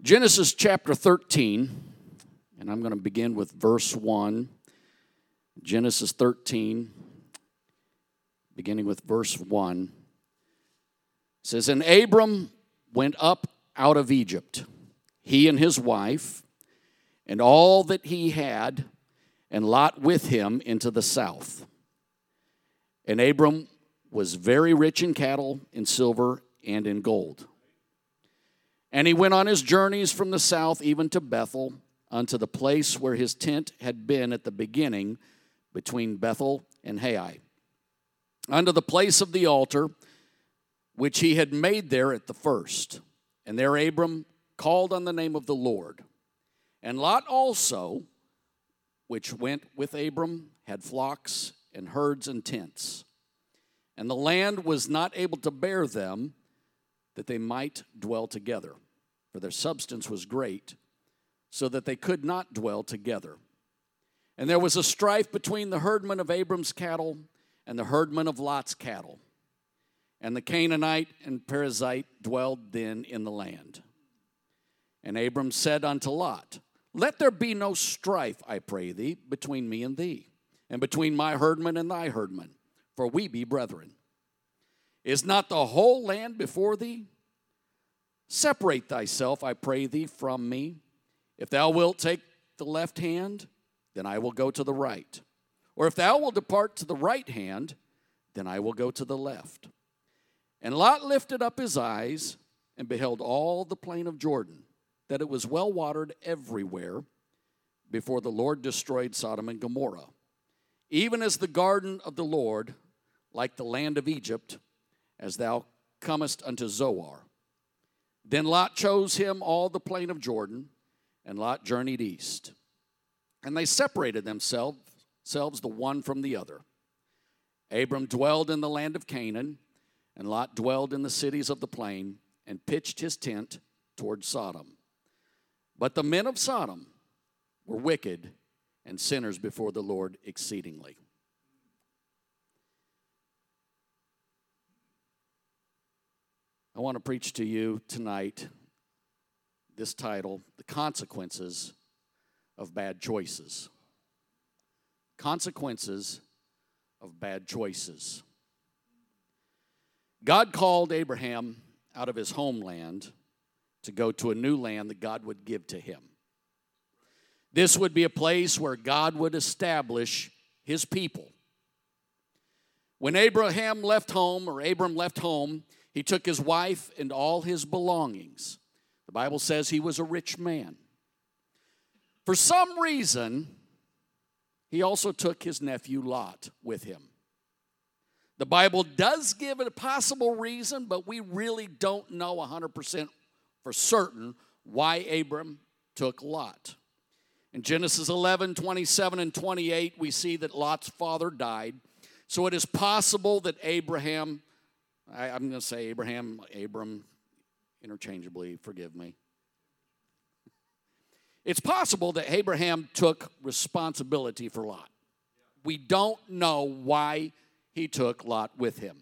Genesis chapter 13, and I'm going to begin with verse 1. Genesis 13, beginning with verse 1, says, And Abram went up out of Egypt, he and his wife, and all that he had, and Lot with him into the south. And Abram was very rich in cattle, in silver, and in gold. And he went on his journeys from the south even to Bethel, unto the place where his tent had been at the beginning between Bethel and Hai, unto the place of the altar which he had made there at the first. And there Abram called on the name of the Lord. And Lot also, which went with Abram, had flocks and herds and tents. And the land was not able to bear them that they might dwell together, for their substance was great, so that they could not dwell together. And there was a strife between the herdmen of Abram's cattle and the herdmen of Lot's cattle. And the Canaanite and Perizzite dwelled then in the land. And Abram said unto Lot, Let there be no strife, I pray thee, between me and thee, and between my herdmen and thy herdmen, for we be brethren. Is not the whole land before thee? Separate thyself, I pray thee, from me. If thou wilt take the left hand, then I will go to the right. Or if thou wilt depart to the right hand, then I will go to the left. And Lot lifted up his eyes and beheld all the plain of Jordan, that it was well watered everywhere, before the Lord destroyed Sodom and Gomorrah, even as the garden of the Lord, like the land of Egypt as thou comest unto Zoar. Then Lot chose him all the plain of Jordan, and Lot journeyed east. And they separated themselves, the one from the other. Abram dwelled in the land of Canaan, and Lot dwelled in the cities of the plain, and pitched his tent toward Sodom. But the men of Sodom were wicked and sinners before the Lord exceedingly. I want to preach to you tonight this title The Consequences of Bad Choices. Consequences of Bad Choices. God called Abraham out of his homeland to go to a new land that God would give to him. This would be a place where God would establish his people. When Abraham left home, or Abram left home, he took his wife and all his belongings. The Bible says he was a rich man. For some reason, he also took his nephew Lot with him. The Bible does give a possible reason, but we really don't know 100% for certain why Abram took Lot. In Genesis 11, 27, and 28, we see that Lot's father died. So it is possible that Abraham I, am going to say Abraham, Abram, interchangeably, forgive me. It's possible that Abraham took responsibility for Lot. We don't know why he took Lot with him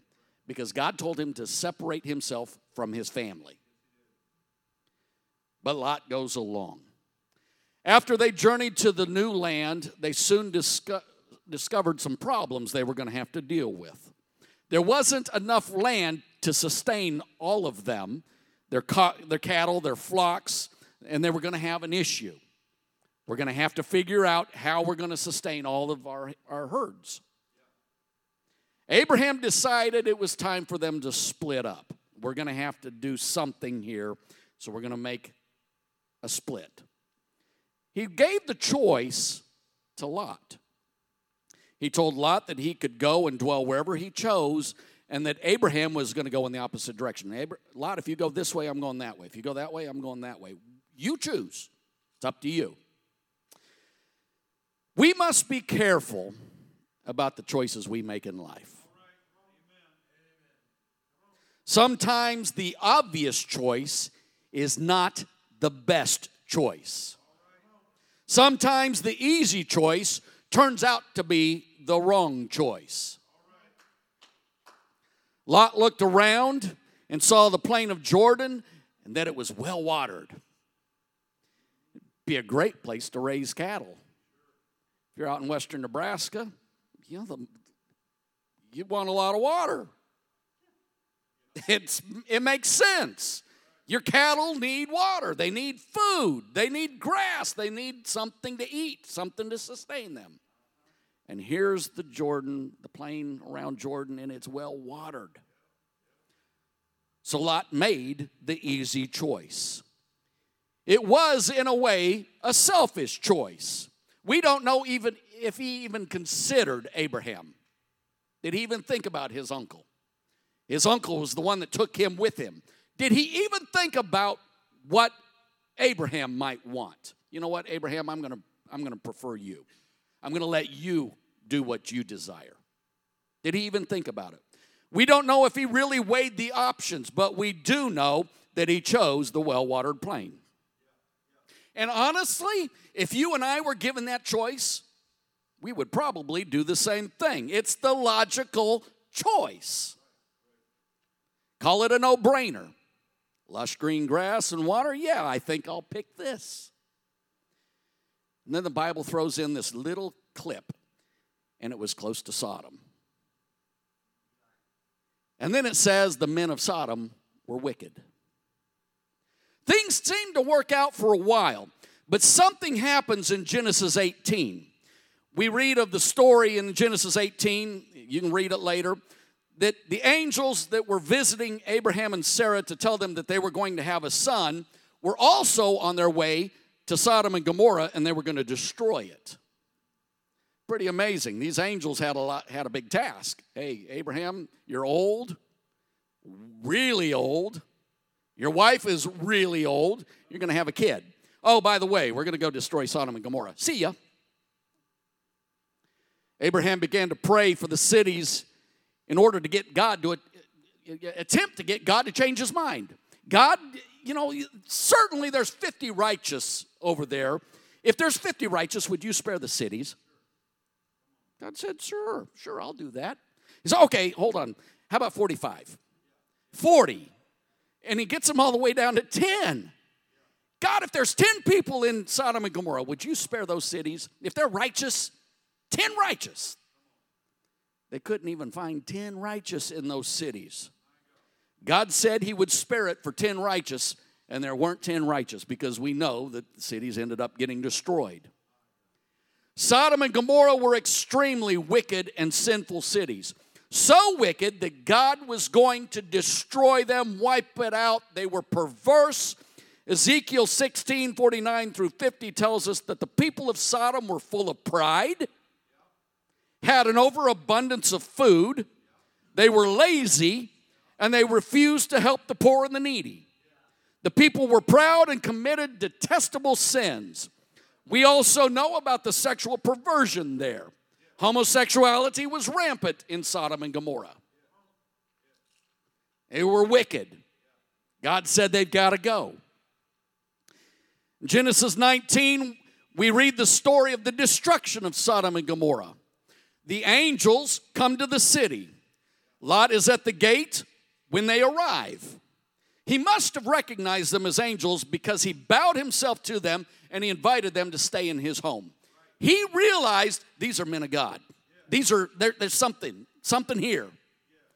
because God told him to separate himself from his family. But Lot goes along. After they journeyed to the new land, they soon disco- discovered some problems they were going to have to deal with. There wasn't enough land to sustain all of them, their, their cattle, their flocks, and they were going to have an issue. We're going to have to figure out how we're going to sustain all of our, our herds. Abraham decided it was time for them to split up. We're going to have to do something here, so we're going to make a split. He gave the choice to Lot. He told Lot that he could go and dwell wherever he chose, and that Abraham was going to go in the opposite direction. Lot, if you go this way, I'm going that way. If you go that way, I'm going that way. You choose. It's up to you. We must be careful about the choices we make in life. Sometimes the obvious choice is not the best choice. Sometimes the easy choice turns out to be the wrong choice. Lot looked around and saw the plain of Jordan and that it was well watered. be a great place to raise cattle. If you're out in western Nebraska, you know, the, you want a lot of water. It's, it makes sense. Your cattle need water, they need food, they need grass, they need something to eat, something to sustain them. And here's the Jordan, the plain around Jordan, and it's well watered. So Lot made the easy choice. It was, in a way, a selfish choice. We don't know even if he even considered Abraham. Did he even think about his uncle? His uncle was the one that took him with him. Did he even think about what Abraham might want? You know what, Abraham, I'm gonna, I'm gonna prefer you. I'm gonna let you do what you desire. Did he even think about it? We don't know if he really weighed the options, but we do know that he chose the well watered plain. And honestly, if you and I were given that choice, we would probably do the same thing. It's the logical choice. Call it a no brainer. Lush green grass and water? Yeah, I think I'll pick this. And then the Bible throws in this little clip, and it was close to Sodom. And then it says the men of Sodom were wicked. Things seem to work out for a while, but something happens in Genesis 18. We read of the story in Genesis 18, you can read it later, that the angels that were visiting Abraham and Sarah to tell them that they were going to have a son were also on their way to Sodom and Gomorrah and they were going to destroy it. Pretty amazing. These angels had a lot had a big task. Hey, Abraham, you're old, really old. Your wife is really old. You're going to have a kid. Oh, by the way, we're going to go destroy Sodom and Gomorrah. See ya. Abraham began to pray for the cities in order to get God to attempt to get God to change his mind. God, you know, certainly there's 50 righteous over there. If there's 50 righteous, would you spare the cities? God said, Sure, sure, I'll do that. He said, Okay, hold on. How about 45? 40. And he gets them all the way down to 10. God, if there's 10 people in Sodom and Gomorrah, would you spare those cities? If they're righteous, 10 righteous. They couldn't even find 10 righteous in those cities. God said he would spare it for 10 righteous, and there weren't 10 righteous because we know that the cities ended up getting destroyed. Sodom and Gomorrah were extremely wicked and sinful cities. So wicked that God was going to destroy them, wipe it out. They were perverse. Ezekiel 16 49 through 50 tells us that the people of Sodom were full of pride, had an overabundance of food, they were lazy, and they refused to help the poor and the needy. The people were proud and committed detestable sins. We also know about the sexual perversion there. Homosexuality was rampant in Sodom and Gomorrah. They were wicked. God said they've got to go. Genesis 19, we read the story of the destruction of Sodom and Gomorrah. The angels come to the city. Lot is at the gate when they arrive. He must have recognized them as angels because he bowed himself to them and he invited them to stay in his home. He realized these are men of God. These are, there, there's something, something here.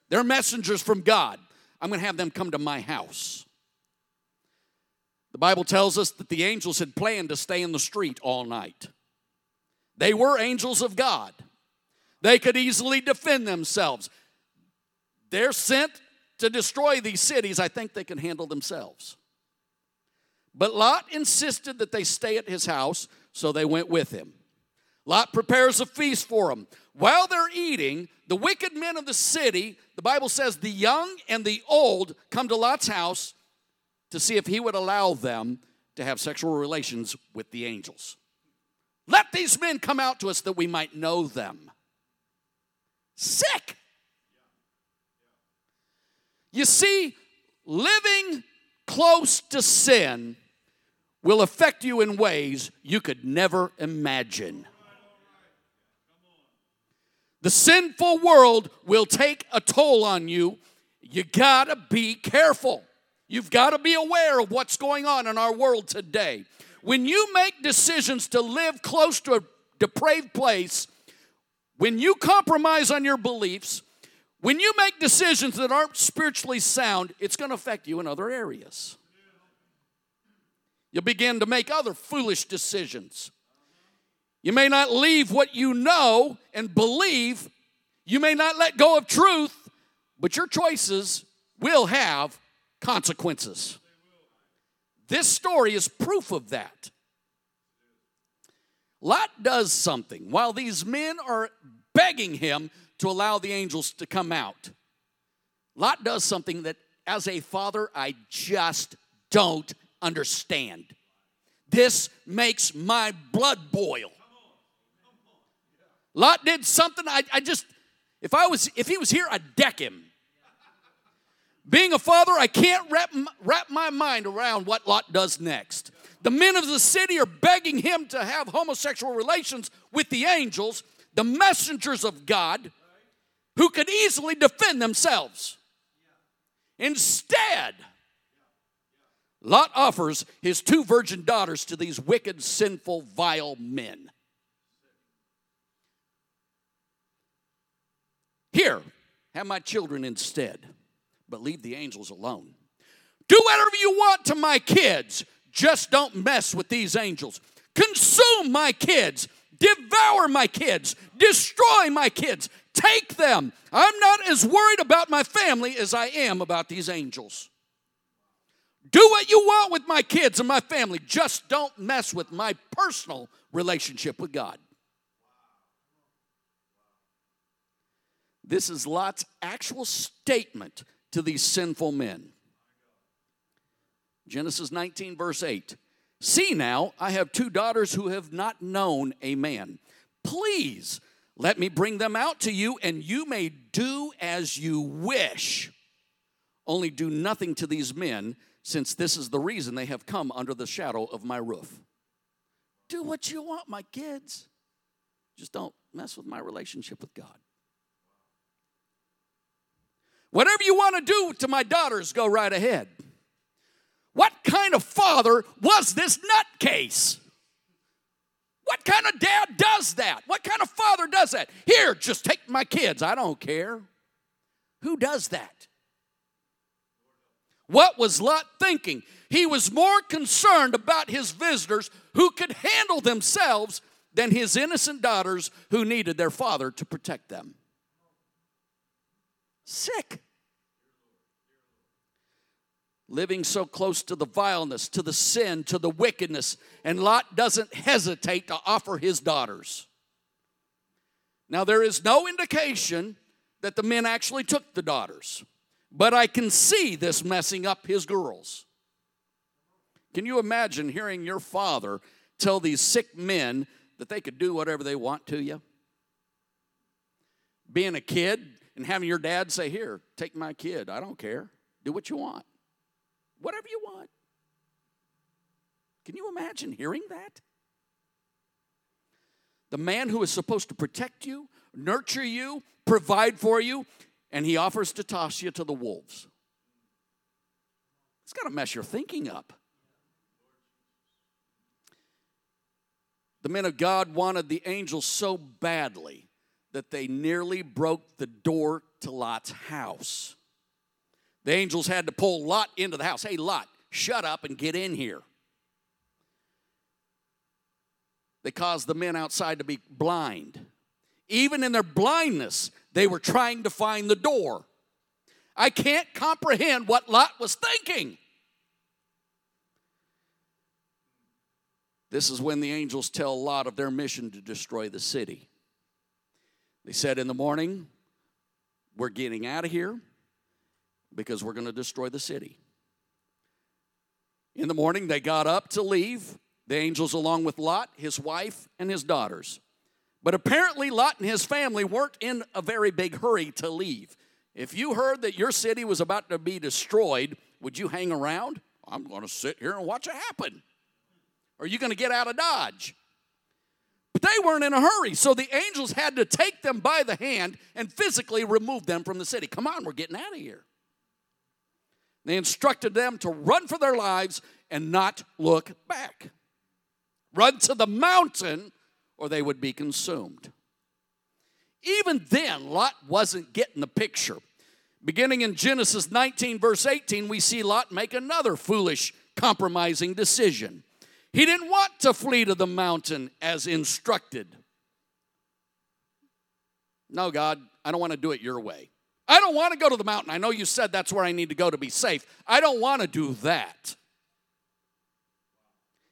They're messengers from God. I'm going to have them come to my house. The Bible tells us that the angels had planned to stay in the street all night. They were angels of God. They could easily defend themselves. They're sent to destroy these cities. I think they can handle themselves. But Lot insisted that they stay at his house, so they went with him. Lot prepares a feast for them. While they're eating, the wicked men of the city, the Bible says the young and the old come to Lot's house to see if he would allow them to have sexual relations with the angels. Let these men come out to us that we might know them. Sick. You see, living close to sin will affect you in ways you could never imagine. The sinful world will take a toll on you. You gotta be careful. You've gotta be aware of what's going on in our world today. When you make decisions to live close to a depraved place, when you compromise on your beliefs, when you make decisions that aren't spiritually sound, it's going to affect you in other areas. You'll begin to make other foolish decisions. You may not leave what you know and believe. You may not let go of truth, but your choices will have consequences. This story is proof of that. Lot does something while these men are begging him to allow the angels to come out. Lot does something that, as a father, I just don't understand. This makes my blood boil. Lot did something I, I just, if I was, if he was here, I'd deck him. Being a father, I can't wrap, wrap my mind around what Lot does next. The men of the city are begging him to have homosexual relations with the angels, the messengers of God, who could easily defend themselves. Instead, Lot offers his two virgin daughters to these wicked, sinful, vile men. Here, have my children instead, but leave the angels alone. Do whatever you want to my kids, just don't mess with these angels. Consume my kids, devour my kids, destroy my kids, take them. I'm not as worried about my family as I am about these angels. Do what you want with my kids and my family, just don't mess with my personal relationship with God. This is Lot's actual statement to these sinful men. Genesis 19, verse 8. See now, I have two daughters who have not known a man. Please let me bring them out to you, and you may do as you wish. Only do nothing to these men, since this is the reason they have come under the shadow of my roof. Do what you want, my kids. Just don't mess with my relationship with God. Whatever you want to do to my daughters, go right ahead. What kind of father was this nutcase? What kind of dad does that? What kind of father does that? Here, just take my kids. I don't care. Who does that? What was Lot thinking? He was more concerned about his visitors who could handle themselves than his innocent daughters who needed their father to protect them sick. Living so close to the vileness, to the sin, to the wickedness, and Lot doesn't hesitate to offer his daughters. Now, there is no indication that the men actually took the daughters, but I can see this messing up his girls. Can you imagine hearing your father tell these sick men that they could do whatever they want to you? Being a kid, and having your dad say, Here, take my kid. I don't care. Do what you want. Whatever you want. Can you imagine hearing that? The man who is supposed to protect you, nurture you, provide for you, and he offers to toss you to the wolves. It's got to mess your thinking up. The men of God wanted the angels so badly that they nearly broke the door to Lot's house. The angels had to pull Lot into the house. Hey, Lot, shut up and get in here. They caused the men outside to be blind. Even in their blindness, they were trying to find the door. I can't comprehend what Lot was thinking. This is when the angels tell Lot of their mission to destroy the city. They said in the morning, We're getting out of here because we're going to destroy the city. In the morning, they got up to leave, the angels along with Lot, his wife, and his daughters. But apparently, Lot and his family weren't in a very big hurry to leave. If you heard that your city was about to be destroyed, would you hang around? I'm going to sit here and watch it happen. Are you going to get out of Dodge? But they weren't in a hurry, so the angels had to take them by the hand and physically remove them from the city. Come on, we're getting out of here. They instructed them to run for their lives and not look back. run to the mountain, or they would be consumed. Even then, Lot wasn't getting the picture. Beginning in Genesis 19, verse 18, we see Lot make another foolish, compromising decision. He didn't want to flee to the mountain as instructed. No, God, I don't want to do it your way. I don't want to go to the mountain. I know you said that's where I need to go to be safe. I don't want to do that.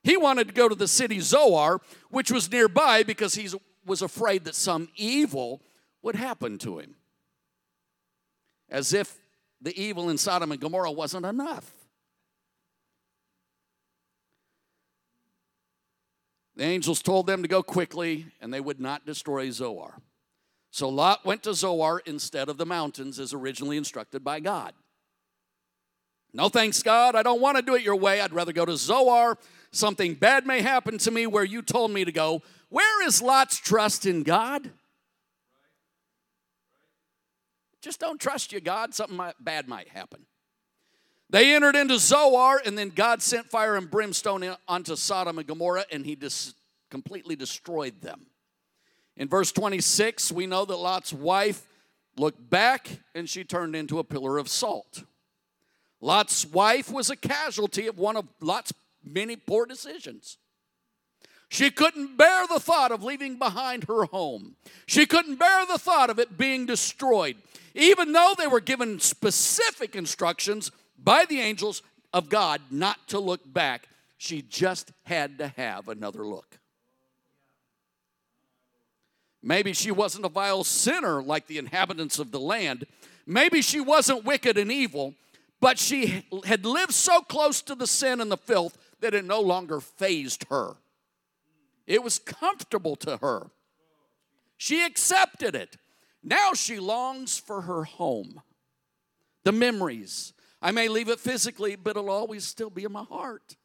He wanted to go to the city Zoar, which was nearby because he was afraid that some evil would happen to him. As if the evil in Sodom and Gomorrah wasn't enough. The angels told them to go quickly, and they would not destroy Zoar. So Lot went to Zoar instead of the mountains as originally instructed by God. No thanks, God. I don't want to do it your way. I'd rather go to Zoar. Something bad may happen to me where you told me to go. Where is Lot's trust in God? Just don't trust you, God. Something bad might happen. They entered into Zoar, and then God sent fire and brimstone onto Sodom and Gomorrah, and he dis- completely destroyed them. In verse 26, we know that Lot's wife looked back and she turned into a pillar of salt. Lot's wife was a casualty of one of Lot's many poor decisions. She couldn't bear the thought of leaving behind her home. She couldn't bear the thought of it being destroyed, even though they were given specific instructions by the angels of God not to look back. She just had to have another look. Maybe she wasn't a vile sinner like the inhabitants of the land. Maybe she wasn't wicked and evil, but she had lived so close to the sin and the filth that it no longer fazed her. It was comfortable to her. She accepted it. Now she longs for her home, the memories. I may leave it physically, but it'll always still be in my heart.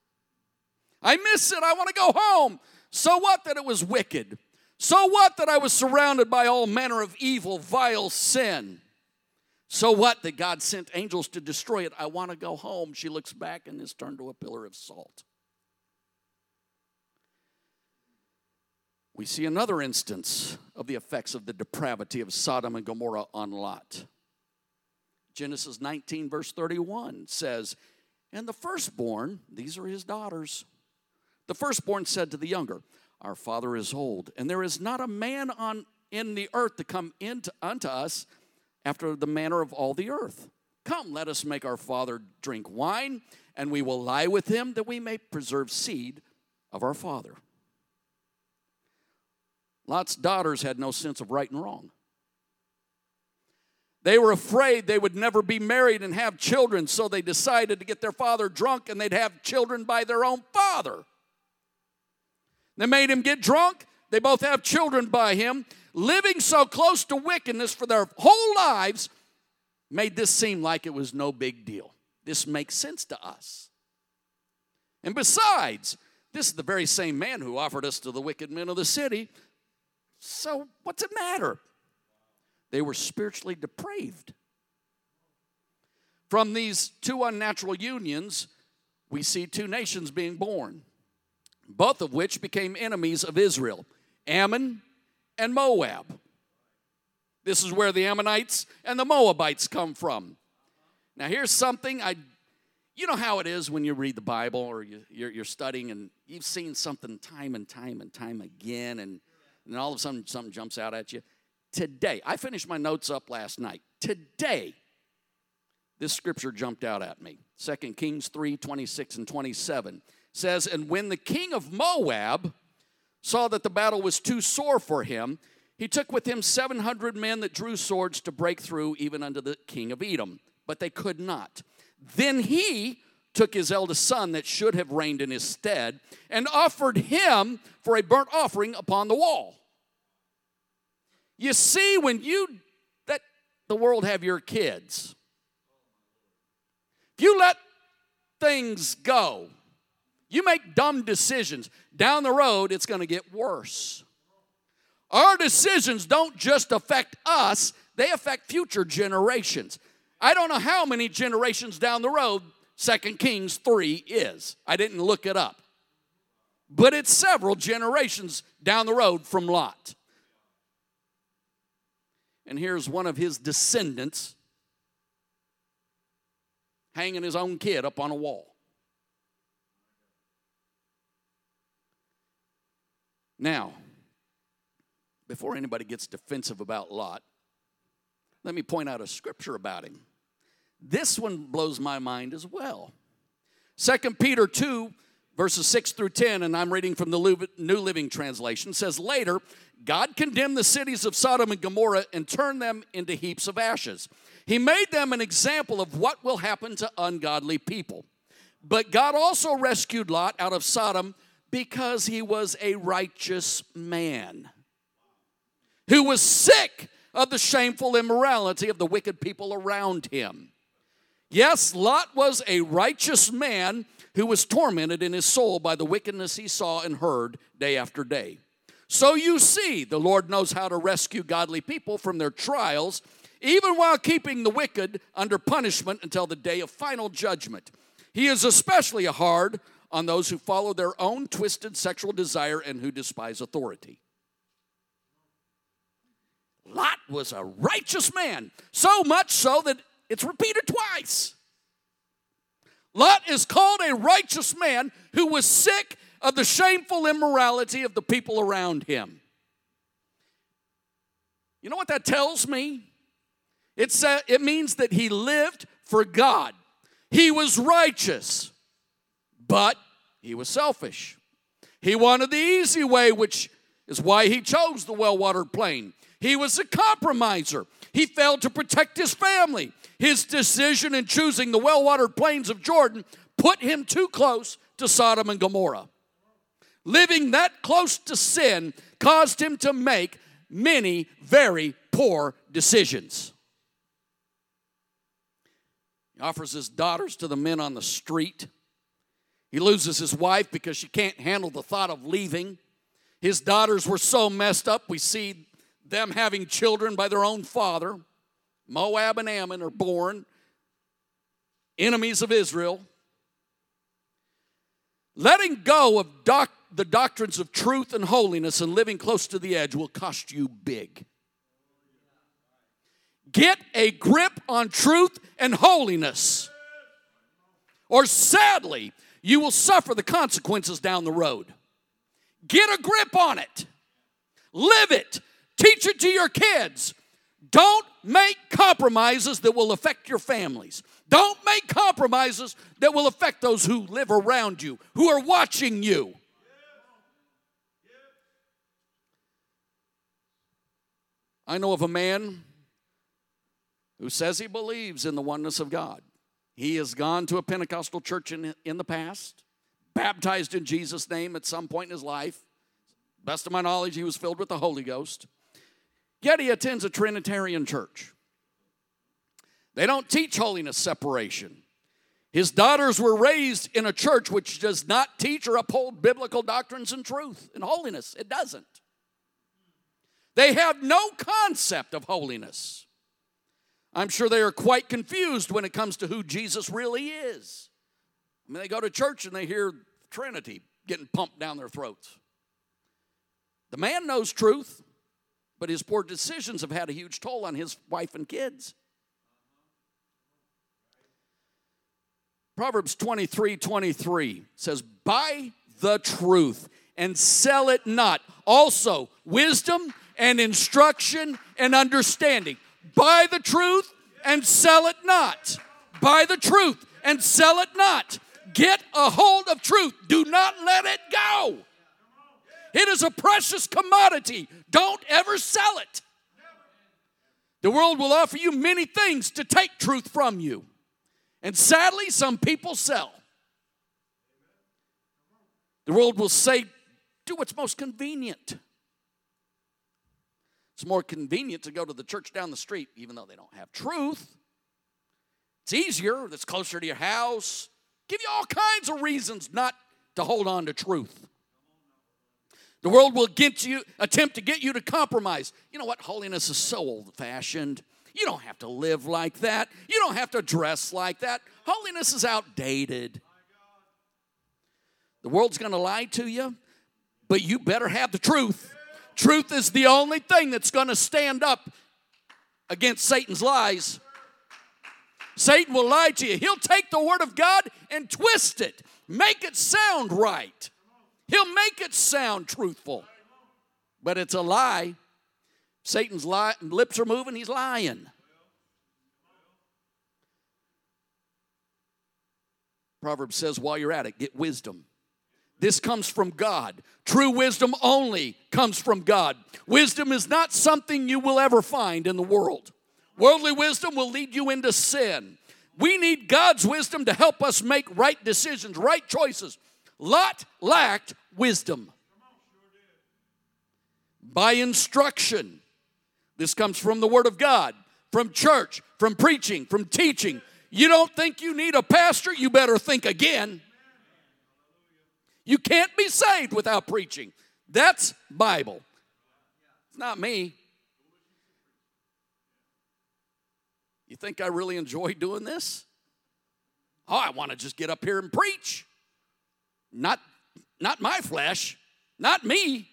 I miss it. I want to go home. So what that it was wicked? So what that I was surrounded by all manner of evil, vile sin? So what that God sent angels to destroy it? I want to go home. She looks back and is turned to a pillar of salt. We see another instance of the effects of the depravity of Sodom and Gomorrah on Lot. Genesis 19, verse 31 says, And the firstborn, these are his daughters, the firstborn said to the younger, our father is old, and there is not a man on in the earth to come into unto us after the manner of all the earth. Come, let us make our father drink wine, and we will lie with him that we may preserve seed of our father. Lot's daughters had no sense of right and wrong. They were afraid they would never be married and have children, so they decided to get their father drunk and they'd have children by their own father. They made him get drunk. They both have children by him. Living so close to wickedness for their whole lives made this seem like it was no big deal. This makes sense to us. And besides, this is the very same man who offered us to the wicked men of the city. So, what's it matter? They were spiritually depraved. From these two unnatural unions, we see two nations being born both of which became enemies of Israel Ammon and Moab. This is where the Ammonites and the Moabites come from. Now, here's something I, you know how it is when you read the Bible or you, are you're studying and you've seen something time and time and time again, and, and all of a sudden something jumps out at you. Today, I finished my notes up last night. Today, this scripture jumped out at me 2 Kings 3 26 and 27 says, And when the king of Moab saw that the battle was too sore for him, he took with him 700 men that drew swords to break through even unto the king of Edom, but they could not. Then he took his eldest son that should have reigned in his stead and offered him for a burnt offering upon the wall. You see, when you let the world have your kids, if you let things go, you make dumb decisions. Down the road, it's going to get worse. Our decisions don't just affect us, they affect future generations. I don't know how many generations down the road Second Kings 3 is. I didn't look it up. but it's several generations down the road from Lot. And here's one of his descendants hanging his own kid up on a wall. Now, before anybody gets defensive about Lot, let me point out a scripture about him. This one blows my mind as well. 2 Peter 2, verses 6 through 10, and I'm reading from the New Living Translation, says, Later, God condemned the cities of Sodom and Gomorrah and turned them into heaps of ashes. He made them an example of what will happen to ungodly people. But God also rescued Lot out of Sodom because he was a righteous man who was sick of the shameful immorality of the wicked people around him. Yes, Lot was a righteous man who was tormented in his soul by the wickedness he saw and heard day after day. So you see, the Lord knows how to rescue godly people from their trials, even while keeping the wicked under punishment until the day of final judgment. He is especially a hard on those who follow their own twisted sexual desire and who despise authority. Lot was a righteous man, so much so that it's repeated twice. Lot is called a righteous man who was sick of the shameful immorality of the people around him. You know what that tells me? It's, uh, it means that he lived for God. He was righteous, but he was selfish. He wanted the easy way, which is why he chose the well watered plain. He was a compromiser. He failed to protect his family. His decision in choosing the well watered plains of Jordan put him too close to Sodom and Gomorrah. Living that close to sin caused him to make many very poor decisions. He offers his daughters to the men on the street. He loses his wife because she can't handle the thought of leaving. His daughters were so messed up, we see them having children by their own father. Moab and Ammon are born, enemies of Israel. Letting go of doc- the doctrines of truth and holiness and living close to the edge will cost you big. Get a grip on truth and holiness, or sadly, you will suffer the consequences down the road. Get a grip on it, live it, Teach it to your kids. Don't make compromises that will affect your families. Don't make compromises that will affect those who live around you, who are watching you. I know of a man who says he believes in the oneness of God. He has gone to a Pentecostal church in, in the past, baptized in Jesus' name at some point in his life. Best of my knowledge, he was filled with the Holy Ghost. Yet he attends a Trinitarian church. They don't teach holiness separation. His daughters were raised in a church which does not teach or uphold biblical doctrines and truth and holiness. It doesn't. They have no concept of holiness. I'm sure they are quite confused when it comes to who Jesus really is. I mean, they go to church and they hear Trinity getting pumped down their throats. The man knows truth, but his poor decisions have had a huge toll on his wife and kids. Proverbs 23 23 says, Buy the truth and sell it not. Also, wisdom and instruction and understanding. Buy the truth and sell it not. Buy the truth and sell it not. Get a hold of truth. Do not let it go. It is a precious commodity. Don't ever sell it. The world will offer you many things to take truth from you. And sadly, some people sell. The world will say, do what's most convenient. It's more convenient to go to the church down the street, even though they don't have truth. It's easier, it's closer to your house. Give you all kinds of reasons not to hold on to truth. The world will get you, attempt to get you to compromise. You know what? Holiness is so old fashioned. You don't have to live like that. You don't have to dress like that. Holiness is outdated. The world's going to lie to you. but you better have the truth. Truth is the only thing that's going to stand up against Satan's lies. Satan will lie to you. He'll take the word of God and twist it, make it sound right. He'll make it sound truthful. But it's a lie. Satan's lips are moving, he's lying. Proverbs says, while you're at it, get wisdom. This comes from God. True wisdom only comes from God. Wisdom is not something you will ever find in the world. Worldly wisdom will lead you into sin. We need God's wisdom to help us make right decisions, right choices. Lot lacked wisdom. Buy instruction. This comes from the Word of God, from church, from preaching, from teaching. You don't think you need a pastor? You better think again. You can't be saved without preaching. That's Bible. It's not me. You think I really enjoy doing this? Oh, I want to just get up here and preach. Not not my flesh, not me.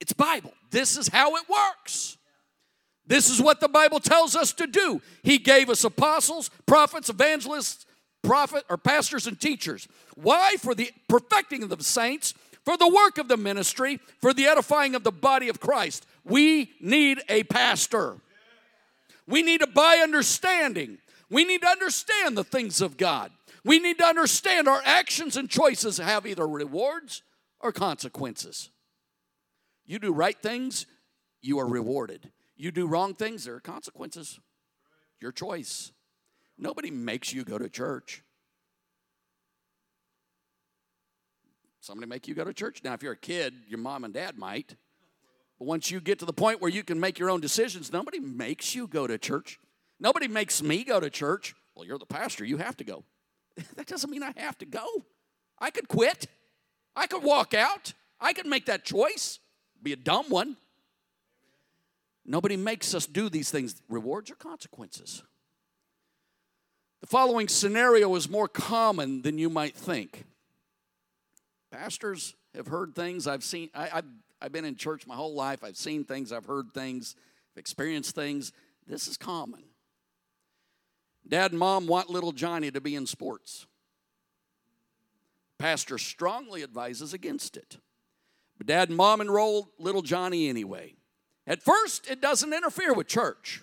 It's Bible. This is how it works. This is what the Bible tells us to do. He gave us apostles, prophets, evangelists, prophet or pastors and teachers. Why? For the perfecting of the saints, for the work of the ministry, for the edifying of the body of Christ. We need a pastor. We need to buy understanding. We need to understand the things of God. We need to understand our actions and choices have either rewards or consequences. You do right things, you are rewarded. You do wrong things, there are consequences. Your choice. Nobody makes you go to church. Somebody make you go to church. Now, if you're a kid, your mom and dad might. But once you get to the point where you can make your own decisions, nobody makes you go to church. Nobody makes me go to church. Well, you're the pastor, you have to go. that doesn't mean I have to go. I could quit. I could walk out. I could make that choice. Be a dumb one. Nobody makes us do these things, rewards or consequences. The following scenario is more common than you might think. Pastors have heard things I've seen. I, have I've been in church my whole life. I've seen things, I've heard things, I've experienced things. This is common. Dad and mom want little Johnny to be in sports. Pastor strongly advises against it. But dad and mom enroll little Johnny anyway. At first, it doesn't interfere with church.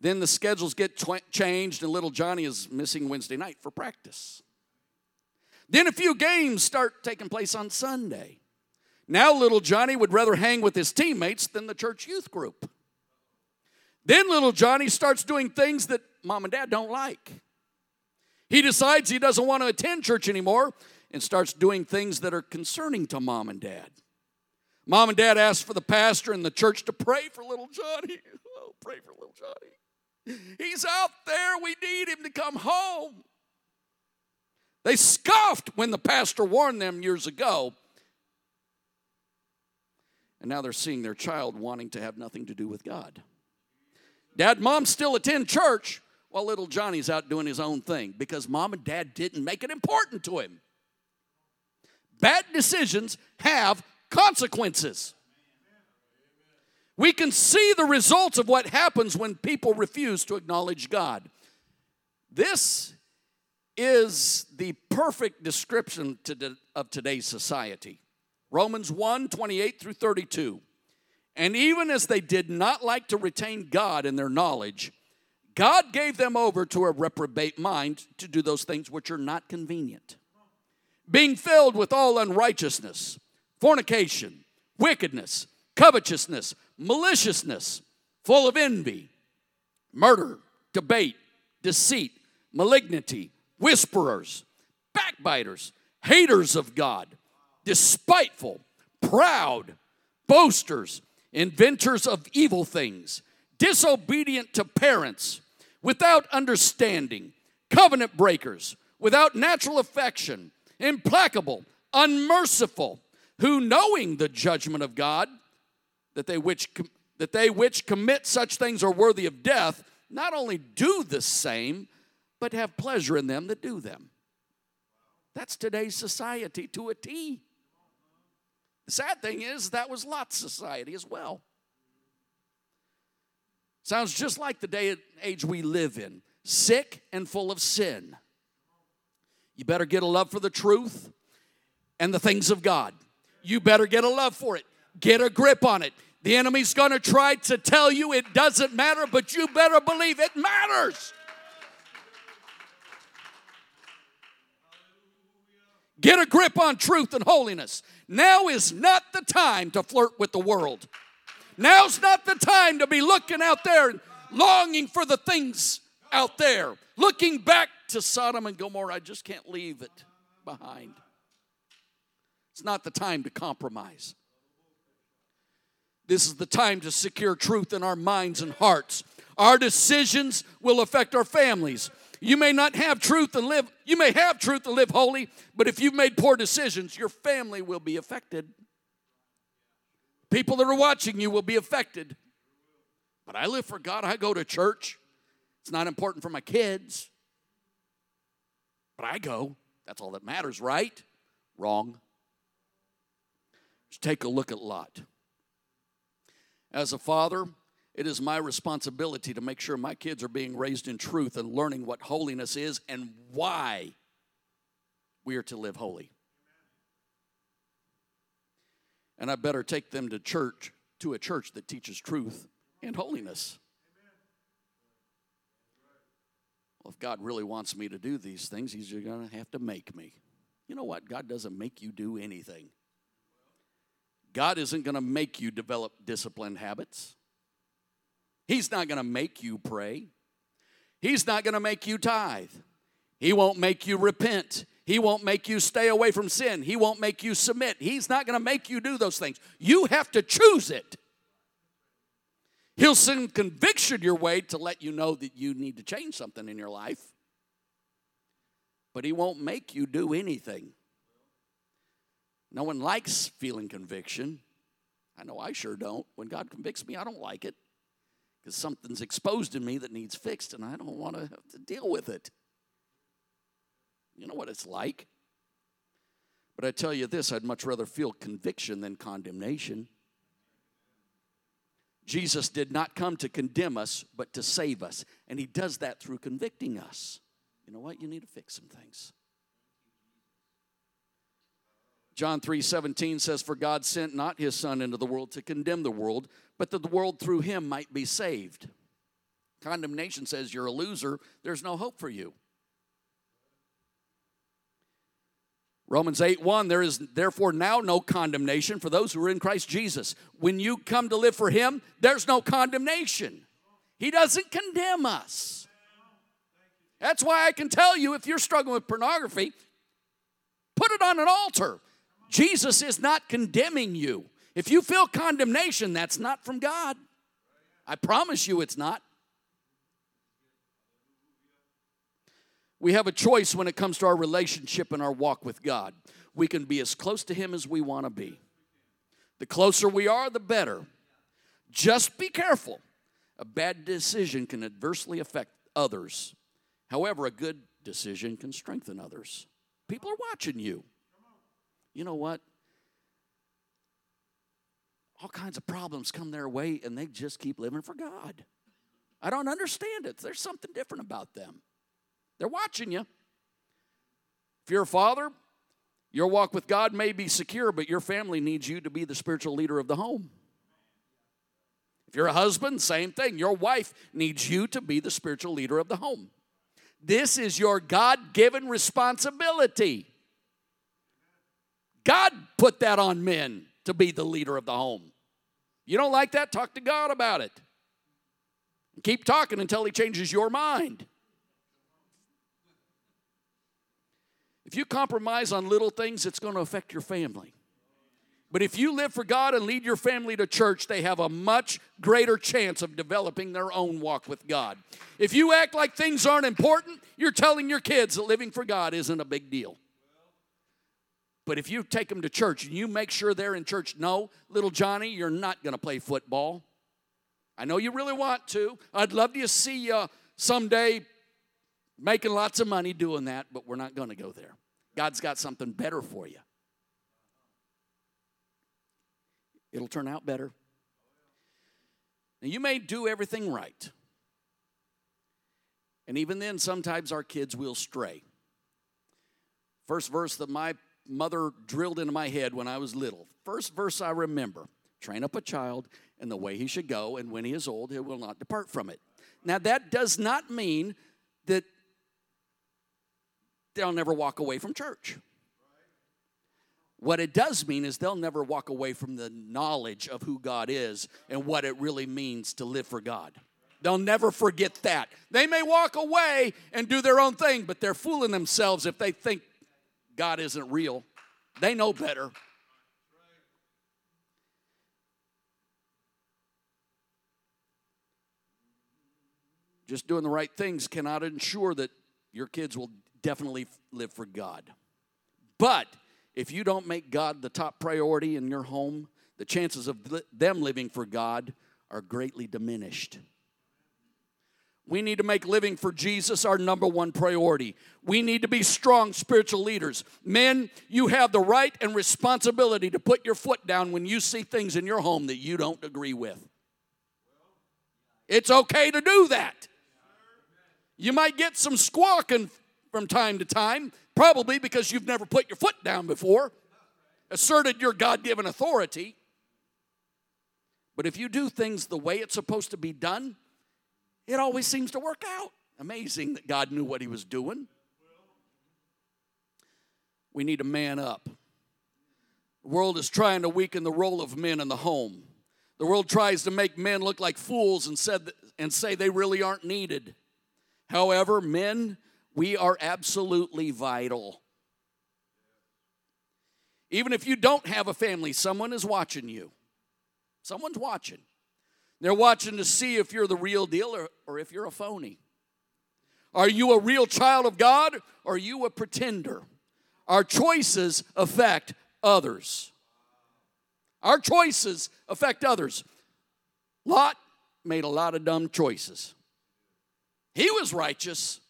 Then the schedules get tw- changed, and little Johnny is missing Wednesday night for practice. Then a few games start taking place on Sunday. Now, little Johnny would rather hang with his teammates than the church youth group. Then, little Johnny starts doing things that mom and dad don't like. He decides he doesn't want to attend church anymore and starts doing things that are concerning to mom and dad. Mom and dad ask for the pastor and the church to pray for little Johnny. Oh, pray for little Johnny. He's out there. We need him to come home. They scoffed when the pastor warned them years ago. And now they're seeing their child wanting to have nothing to do with God. Dad, mom still attend church while little Johnny's out doing his own thing because mom and dad didn't make it important to him. Bad decisions have consequences. We can see the results of what happens when people refuse to acknowledge God. This is the perfect description of today's society. Romans 1 28 through 32. And even as they did not like to retain God in their knowledge, God gave them over to a reprobate mind to do those things which are not convenient. Being filled with all unrighteousness, fornication, wickedness, covetousness, maliciousness, full of envy, murder, debate, deceit, malignity, whisperers, backbiters, haters of God, despiteful, proud, boasters, inventors of evil things, disobedient to parents, without understanding, covenant breakers, without natural affection, implacable, unmerciful, who knowing the judgment of God, that they which that they which commit such things are worthy of death, not only do the same, but have pleasure in them that do them. That's today's society to a T. The sad thing is, that was Lot's society as well. Sounds just like the day and age we live in sick and full of sin. You better get a love for the truth and the things of God. You better get a love for it, get a grip on it. The enemy's gonna try to tell you it doesn't matter, but you better believe it matters. Get a grip on truth and holiness. Now is not the time to flirt with the world. Now's not the time to be looking out there and longing for the things out there, looking back to Sodom and Gomorrah. I just can't leave it behind. It's not the time to compromise. This is the time to secure truth in our minds and hearts. Our decisions will affect our families. You may not have truth and live, you may have truth and live holy, but if you've made poor decisions, your family will be affected. People that are watching you will be affected. But I live for God, I go to church. It's not important for my kids, but I go. That's all that matters, right? Wrong. Just take a look at Lot. As a father, it is my responsibility to make sure my kids are being raised in truth and learning what holiness is and why we are to live holy. And I better take them to church, to a church that teaches truth and holiness. Well, if God really wants me to do these things, He's going to have to make me. You know what? God doesn't make you do anything. God isn't going to make you develop disciplined habits. He's not going to make you pray. He's not going to make you tithe. He won't make you repent. He won't make you stay away from sin. He won't make you submit. He's not going to make you do those things. You have to choose it. He'll send conviction your way to let you know that you need to change something in your life. But He won't make you do anything. No one likes feeling conviction. I know I sure don't. When God convicts me, I don't like it because something's exposed in me that needs fixed and I don't want to have to deal with it. You know what it's like. But I tell you this I'd much rather feel conviction than condemnation. Jesus did not come to condemn us, but to save us. And he does that through convicting us. You know what? You need to fix some things. John 3 17 says, For God sent not his Son into the world to condemn the world, but that the world through him might be saved. Condemnation says you're a loser, there's no hope for you. Romans 8 1, there is therefore now no condemnation for those who are in Christ Jesus. When you come to live for Him, there's no condemnation. He doesn't condemn us. That's why I can tell you if you're struggling with pornography, put it on an altar. Jesus is not condemning you. If you feel condemnation, that's not from God. I promise you it's not. We have a choice when it comes to our relationship and our walk with God. We can be as close to Him as we want to be. The closer we are, the better. Just be careful. A bad decision can adversely affect others. However, a good decision can strengthen others. People are watching you you know what? All kinds of problems come their way and they just keep living for God. I don't understand it. There's something different about them. They're watching you. If you're a father, your walk with God may be secure, but your family needs you to be the spiritual leader of the home. If you're a husband, same thing. Your wife needs you to be the spiritual leader of the home. This is your God given responsibility. God put that on men to be the leader of the home. You don't like that? Talk to God about it. Keep talking until He changes your mind. If you compromise on little things, it's going to affect your family. But if you live for God and lead your family to church, they have a much greater chance of developing their own walk with God. If you act like things aren't important, you're telling your kids that living for God isn't a big deal. But if you take them to church and you make sure they're in church, no, little Johnny, you're not going to play football. I know you really want to. I'd love to see you someday making lots of money doing that, but we're not going to go there. God's got something better for you. it'll turn out better. Now, you may do everything right. And even then, sometimes our kids will stray. First verse that my mother drilled into my head when I was little. First verse I remember train up a child in the way he should go, and when he is old, he will not depart from it. Now, that does not mean that they'll never walk away from church. What it does mean is they'll never walk away from the knowledge of who God is and what it really means to live for God. They'll never forget that. They may walk away and do their own thing, but they're fooling themselves if they think God isn't real. They know better. Just doing the right things cannot ensure that your kids will definitely live for God. But if you don't make God the top priority in your home, the chances of them living for God are greatly diminished. We need to make living for Jesus our number one priority. We need to be strong spiritual leaders. Men, you have the right and responsibility to put your foot down when you see things in your home that you don't agree with. It's okay to do that. You might get some squawking from time to time, probably because you've never put your foot down before, asserted your God given authority. But if you do things the way it's supposed to be done, it always seems to work out. Amazing that God knew what He was doing. We need to man up. The world is trying to weaken the role of men in the home. The world tries to make men look like fools and, said, and say they really aren't needed. However, men, we are absolutely vital. Even if you don't have a family, someone is watching you. Someone's watching. They're watching to see if you're the real deal or, or if you're a phony. Are you a real child of God or are you a pretender? Our choices affect others. Our choices affect others. Lot made a lot of dumb choices. He was righteous,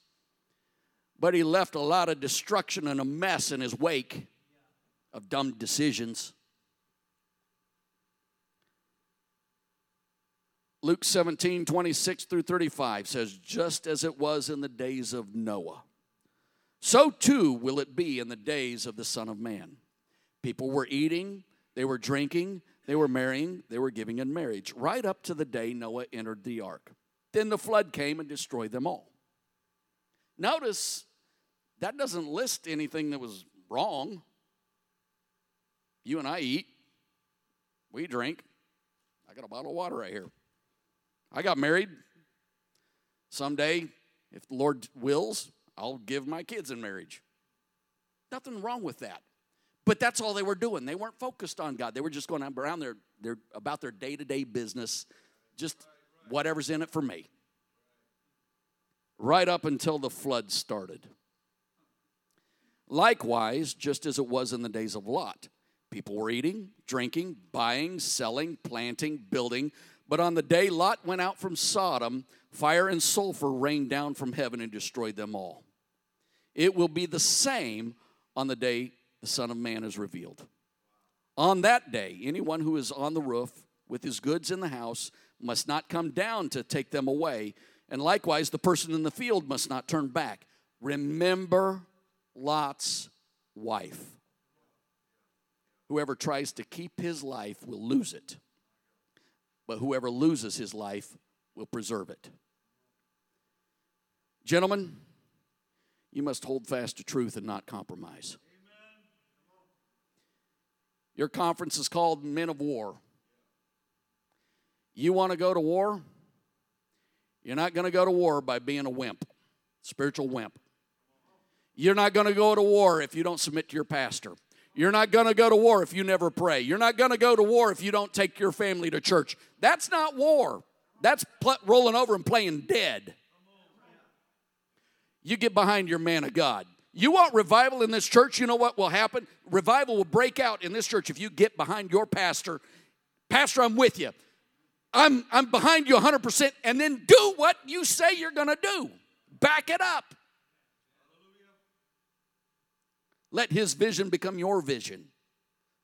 but he left a lot of destruction and a mess in his wake of dumb decisions. Luke 17, 26 through 35 says, Just as it was in the days of Noah, so too will it be in the days of the Son of Man. People were eating, they were drinking, they were marrying, they were giving in marriage, right up to the day Noah entered the ark. Then the flood came and destroyed them all. Notice that doesn't list anything that was wrong. You and I eat, we drink. I got a bottle of water right here. I got married. Someday, if the Lord wills, I'll give my kids in marriage. Nothing wrong with that. But that's all they were doing. They weren't focused on God. They were just going around their, their about their day-to-day business, just whatever's in it for me. Right up until the flood started. Likewise, just as it was in the days of Lot, people were eating, drinking, buying, selling, planting, building. But on the day Lot went out from Sodom, fire and sulfur rained down from heaven and destroyed them all. It will be the same on the day the Son of Man is revealed. On that day, anyone who is on the roof with his goods in the house must not come down to take them away. And likewise, the person in the field must not turn back. Remember Lot's wife. Whoever tries to keep his life will lose it, but whoever loses his life will preserve it. Gentlemen, you must hold fast to truth and not compromise. Your conference is called Men of War. You want to go to war? You're not going to go to war by being a wimp, spiritual wimp. You're not going to go to war if you don't submit to your pastor. You're not going to go to war if you never pray. You're not going to go to war if you don't take your family to church. That's not war. That's pl- rolling over and playing dead. You get behind your man of God. You want revival in this church? You know what will happen? Revival will break out in this church if you get behind your pastor. Pastor, I'm with you. I'm, I'm behind you 100%, and then do what you say you're going to do. Back it up. Let his vision become your vision.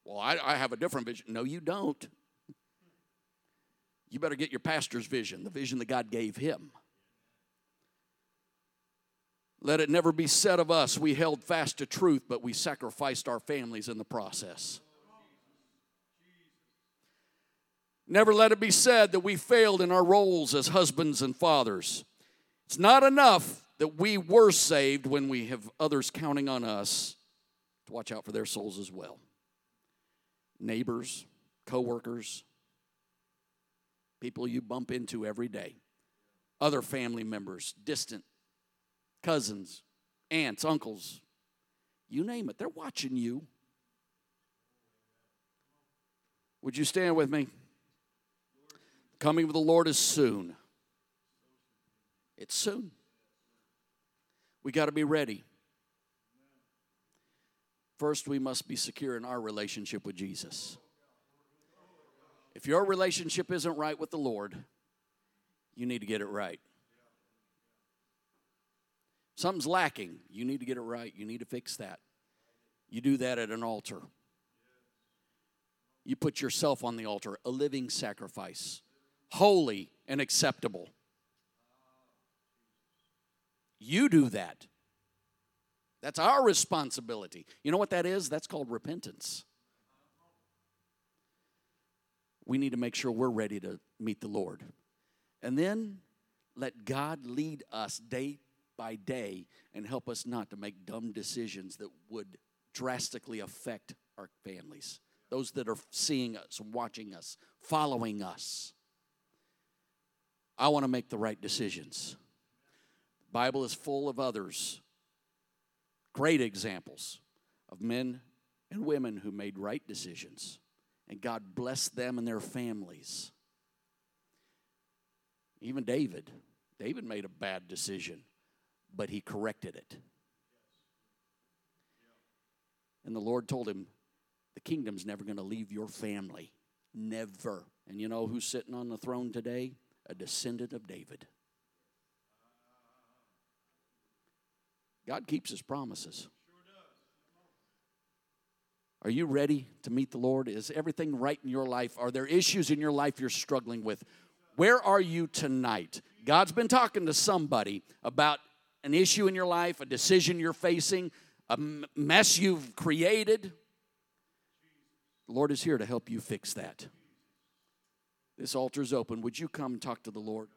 Well, I, I have a different vision. No, you don't. You better get your pastor's vision, the vision that God gave him. Let it never be said of us, we held fast to truth, but we sacrificed our families in the process. Never let it be said that we failed in our roles as husbands and fathers. It's not enough that we were saved when we have others counting on us to watch out for their souls as well. Neighbors, coworkers, people you bump into every day, other family members, distant cousins, aunts, uncles, you name it, they're watching you. Would you stand with me? The Coming of the Lord is soon. It's soon. We got to be ready. First, we must be secure in our relationship with Jesus. If your relationship isn't right with the Lord, you need to get it right. Something's lacking. You need to get it right. You need to fix that. You do that at an altar. You put yourself on the altar, a living sacrifice, holy and acceptable. You do that. That's our responsibility. You know what that is? That's called repentance. We need to make sure we're ready to meet the Lord. And then let God lead us day by day and help us not to make dumb decisions that would drastically affect our families, those that are seeing us, watching us, following us. I want to make the right decisions. The Bible is full of others, great examples of men and women who made right decisions, and God blessed them and their families. Even David, David made a bad decision but he corrected it. And the Lord told him, The kingdom's never going to leave your family. Never. And you know who's sitting on the throne today? A descendant of David. God keeps his promises. Are you ready to meet the Lord? Is everything right in your life? Are there issues in your life you're struggling with? Where are you tonight? God's been talking to somebody about an issue in your life, a decision you're facing, a mess you've created, the Lord is here to help you fix that. This altar is open. Would you come talk to the Lord?